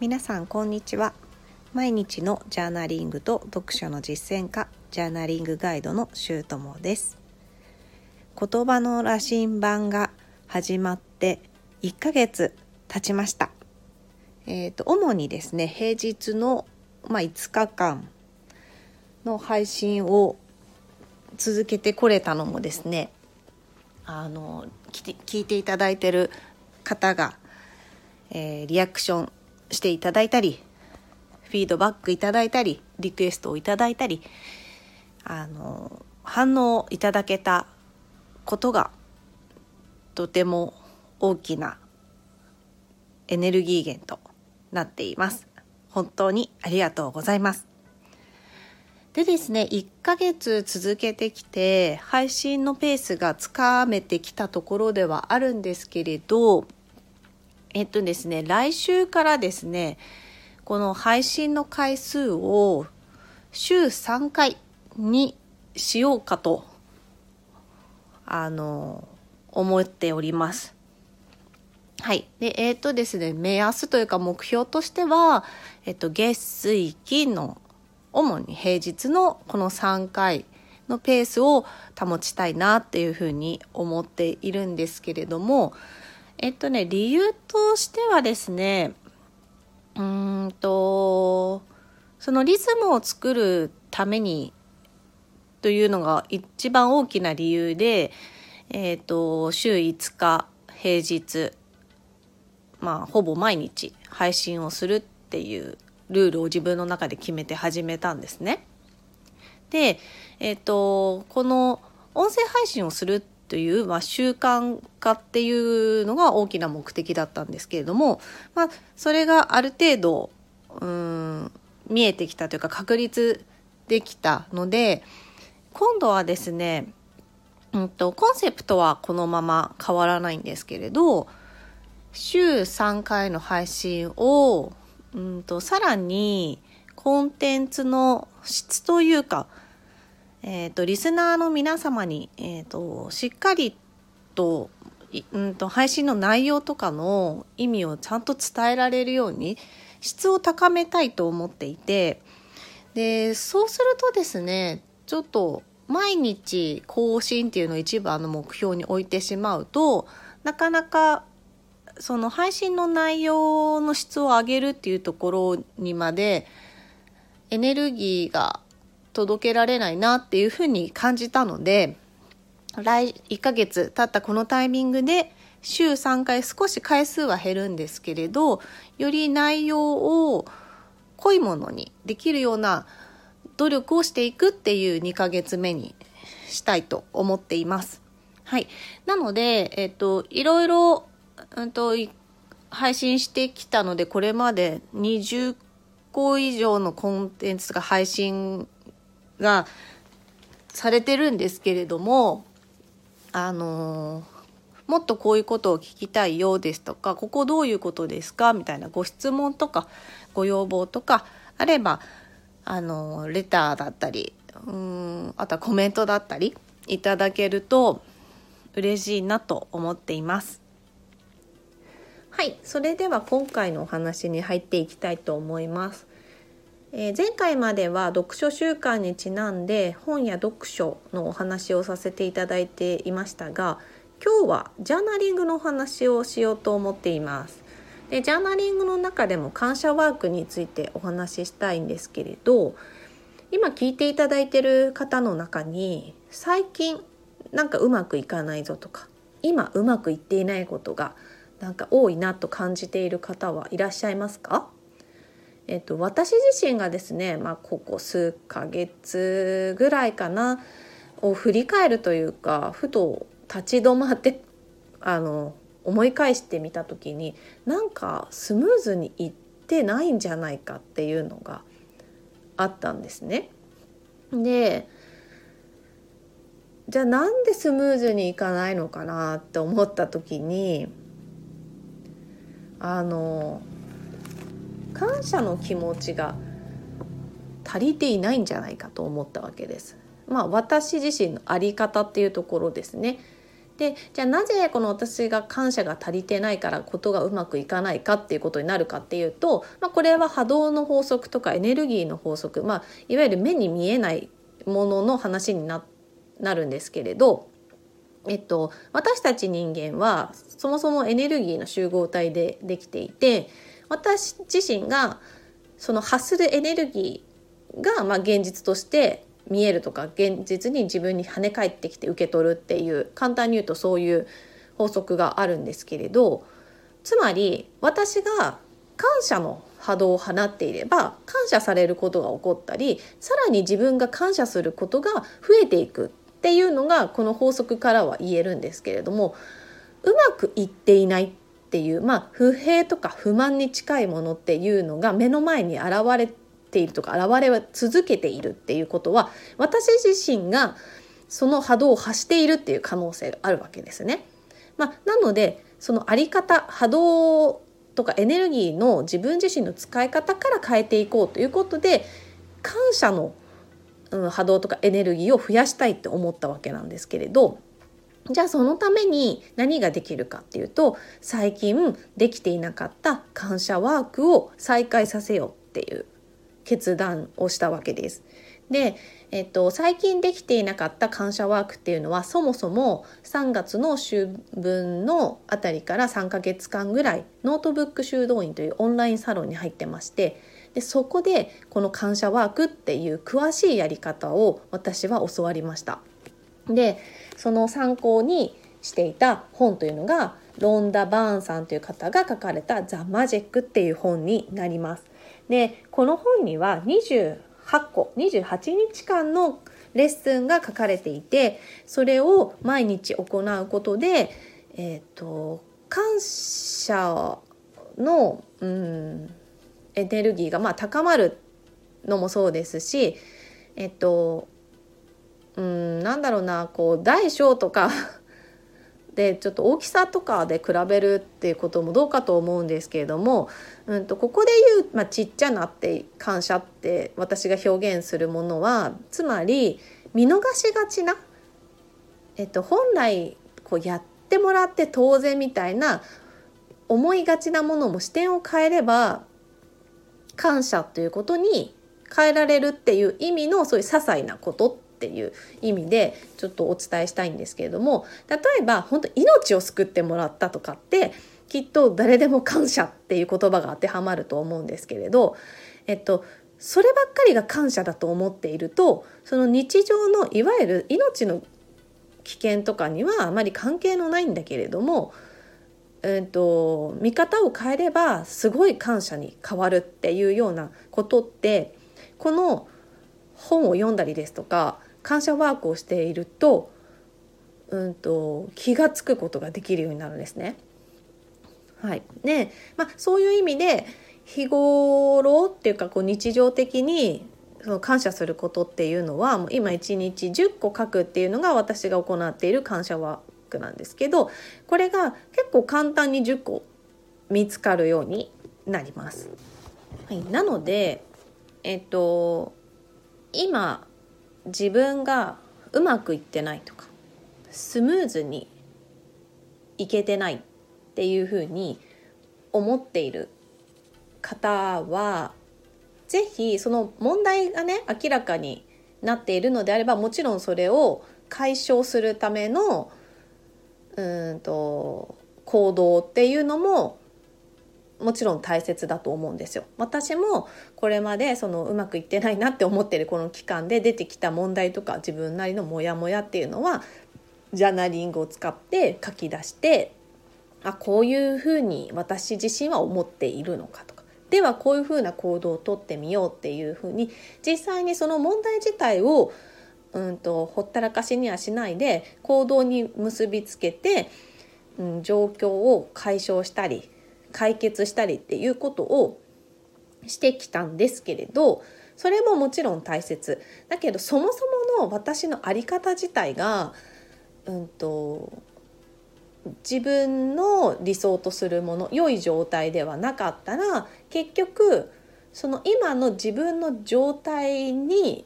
皆さんこんにちは。毎日のジャーナリングと読書の実践家ジャーナリングガイドのしゅうともです。言葉の羅針盤が始まって1ヶ月経ちました。えっ、ー、と主にですね平日のまあ、5日間の配信を続けてこれたのもですねあの聞いていただいてる方が、えー、リアクションしていただいたりフィードバックいただいたりリクエストをいただいたりあの反応をいただけたことがとても大きなエネルギー源となっています。本当にありがとうございます。でですね、1ヶ月続けてきて、配信のペースがつかめてきたところではあるんですけれど、えっとですね、来週からですね、この配信の回数を週3回にしようかと、あの、思っております。はい。で、えっ、とですね、目安というか目標としては、えっと、月水金の主に平日のこの3回のペースを保ちたいなっていうふうに思っているんですけれどもえっとね理由としてはですねうんとそのリズムを作るためにというのが一番大きな理由で、えっと週5日平日まあほぼ毎日配信をするっていうルールを自分の中で決めて始めたんですね。で、えっ、と、この音声配信をするという、まあ、習慣化っていうのが大きな目的だったんですけれども、まあ、それがある程度、うん、見えてきたというか確立できたので、今度はですね、うんと、コンセプトはこのまま変わらないんですけれど、週3回の配信をうんとさらにコンテンツの質というか、えーと、リスナーの皆様に、えーと、しっかりと,、うんと配信の内容とかの意味をちゃんと伝えられるように質を高めたいと思っていてでそうするとですねちょっと毎日更新っていうのを一番の目標に置いてしまうとなかなかその配信の内容の質を上げるっていうところにまでエネルギーが届けられないなっていうふうに感じたので来1ヶ月経ったこのタイミングで週3回少し回数は減るんですけれどより内容を濃いものにできるような努力をしていくっていう2ヶ月目にしたいと思っています。はい。なので、えっと、いろいろうんと配信してきたのでこれまで20個以上のコンテンツが配信がされてるんですけれどもあのもっとこういうことを聞きたいようですとかここどういうことですかみたいなご質問とかご要望とかあればあのレターだったりうんあとはコメントだったりいただけると嬉しいなと思っています。はいそれでは今回のお話に入っていきたいと思います。え、前回までは読書習慣にちなんで本や読書のお話をさせていただいていましたが今日はジャーナリングのお話をしようと思っています。でジャーナリングの中でも感謝ワークについてお話ししたいんですけれど今聞いていただいてる方の中に最近なんかうまくいかないぞとか今うまくいっていないことがなんか多いなと感じている方はいらっしゃいますか？えっと、私自身がですね、まあ、ここ数ヶ月ぐらいかなを振り返るというかふと立ち止まってあの思い返してみた時になんかスムーズにいってないんじゃないかっていうのがあったんですね。でじゃあなんでスムーズにいかないのかなって思った時にあの感謝の気持ちが足りていないんじゃないかと思ったわけです。まあ私自身の在り方っていうところですね。でじゃあなぜこの私が感謝が足りてないからことがうまくいかないかっていうことになるかっていうと、まあ、これは波動の法則とかエネルギーの法則、まあ、いわゆる目に見えないものの話にななるんですけれど、えっと、私たち人間はそもそもエネルギーの集合体でできていて私自身がその発するエネルギーがまあ現実として見えるとか現実に自分に跳ね返ってきて受け取るっていう簡単に言うとそういう法則があるんですけれどつまり私が感謝の波動を放っていれば感謝されることが起こったりさらに自分が感謝することが増えていくっていうのがこの法則からは言えるんですけれどもうまくいっていないっていうまあ不平とか不満に近いものっていうのが目の前に現れているとか現れ続けているっていうことは私自身がその波動を発しているっていう可能性があるわけですね。まあ、なのでそのあり方波動とかエネルギーの自分自身の使い方から変えていこうということで感謝の、波動とかエネルギーを増やしたいって思ったわけなんですけれどじゃあそのために何ができるかっていうと最近できていなかった感謝ワークを再開させようっていう決断をしたわけです。で、えっと、最近できていなかった感謝ワークっていうのはそもそも3月の秋分のあたりから3ヶ月間ぐらいノートブック修道院というオンラインサロンに入ってましてでそこでこの感謝ワークっていう詳しいやり方を私は教わりました。でその参考にしていた本というのがロンダ・バーンさんという方が書かれた「ザ・マジック」っていう本になります。でこの本には28個28日間のレッスンが書かれていてそれを毎日行うことで、えーと、感謝の、うん、エネルギーがまあ高まるのもそうですしえっとうんなんだろうなこう大小とか でちょっと大きさとかで比べるっていうこともどうかと思うんですけれども、うんと、ここで言う、まあ、ちっちゃなって感謝って私が表現するものはつまり見逃しがちな、えっと、本来こうやってもらって当然みたいな思いがちなものも視点を変えれば感謝ということに変えられるっていう意味のそういう些細なことっていう意味でちょっとお伝えしたいんですけれども例えば本当命を救ってもらったとかってきっと誰でも感謝っていう言葉が当てはまると思うんですけれど、えっと、そればっかりが感謝だと思っているとその日常のいわゆる命の危険とかにはあまり関係のないんだけれども、えーと見方を変えればすごい感謝に変わるっていうようなことってこの本を読んだりですとか感謝ワークをしていると,、うんと、気が付くことができるようになるんですね。はい、で、まあ、そういう意味で日頃っていうかこう日常的にその感謝することっていうのはもう今1日10個書くっていうのが私が行っている感謝ワークなんですけどこれが結構簡単に10個見つかるようになります。はい、なのでえっと今自分がうまくいってないとかスムーズにいけてないっていうふうに思っている方は是非その問題がね明らかになっているのであればもちろんそれを解消するためのうんと行動っていうのももちろん大切だと思うんですよ。私もこれまでそのうまくいってないなって思ってるこの期間で出てきた問題とか自分なりのモヤモヤっていうのはジャーナリングを使って書き出してあこういうふうに私自身は思っているのかとかではこういうふうな行動をとってみようっていうふうに実際にその問題自体をうんとほったらかしにはしないで行動に結びつけて、うん、状況を解消したり解決したりっていうことをしてきたんですけれどそれももちろん大切。だけどそもそもの私の在り方自体が、うんと、自分の理想とするもの良い状態ではなかったら結局その今の自分の状態に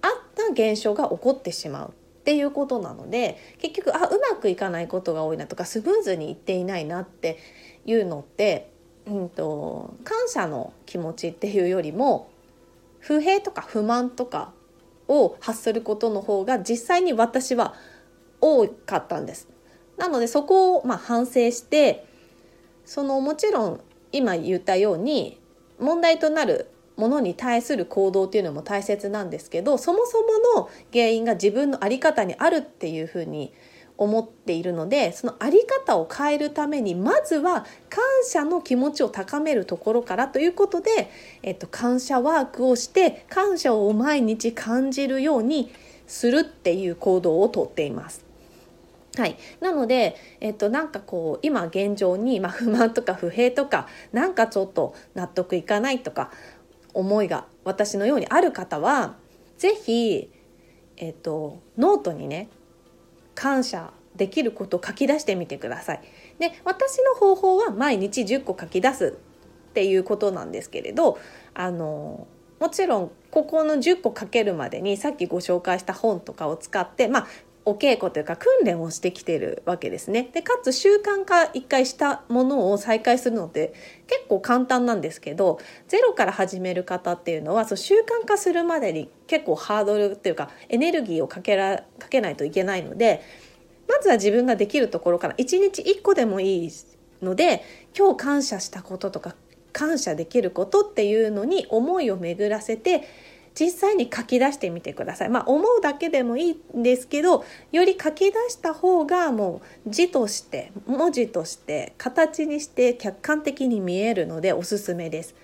合った現象が起こってしまう。っていうことなので結局あうまくいかないことが多いなとかスムーズにいっていないなっていうのって、うんと、感謝の気持ちっていうよりも不平とか不満とかを発することの方が実際に私は多かったんです。なのでそこをまあ反省してそのもちろん今言ったように問題となるものに対する行動っていうのも大切なんですけどそもそもの原因が自分の在り方にあるっていうふうに思っているのでその在り方を変えるためにまずは感謝の気持ちを高めるところからということで、えっと、感謝ワークをして感謝を毎日感じるようにするっていう行動をとっています。はい、なので、えっと、なんかこう今現状に、まあ、不満とか不平とかなんかちょっと納得いかないとか思いが私のようにある方は是非、えっと、ノートにね感謝できることを書き出してみてください。で私の方法は毎日10個書き出すっていうことなんですけれどあのもちろんここの10個書けるまでにさっきご紹介した本とかを使ってまあお稽古というか訓練をしてきてるわけですね。でかつ習慣化一回したものを再開するのって結構簡単なんですけどゼロから始める方っていうのはそう習慣化するまでに結構ハードルっていうかエネルギーをかけらかけないといけないのでまずは自分ができるところから1日1個でもいいので今日感謝したこととか感謝できることっていうのに思いを巡らせて実際に書き出してみてください。まあ思うだけでもいいんですけどより書き出した方がもう字として文字として形にして客観的に見えるのでおすすめです。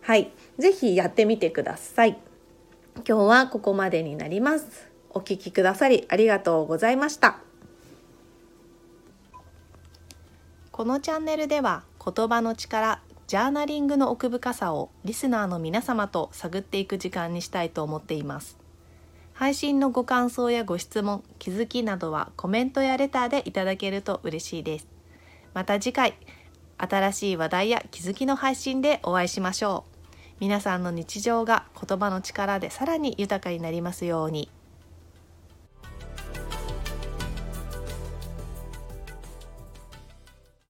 はい、ぜひやってみてください。今日はここまでになります。お聞きくださりありがとうございました。このチャンネルでは言葉の力ジャーナリングの奥深さをリスナーの皆様と探っていく時間にしたいと思っています。配信のご感想やご質問気づきなどはコメントやレターでいただけると嬉しいです。また次回新しい話題や気づきの配信でお会いしましょう。皆さんの日常が言葉の力でさらに豊かになりますように。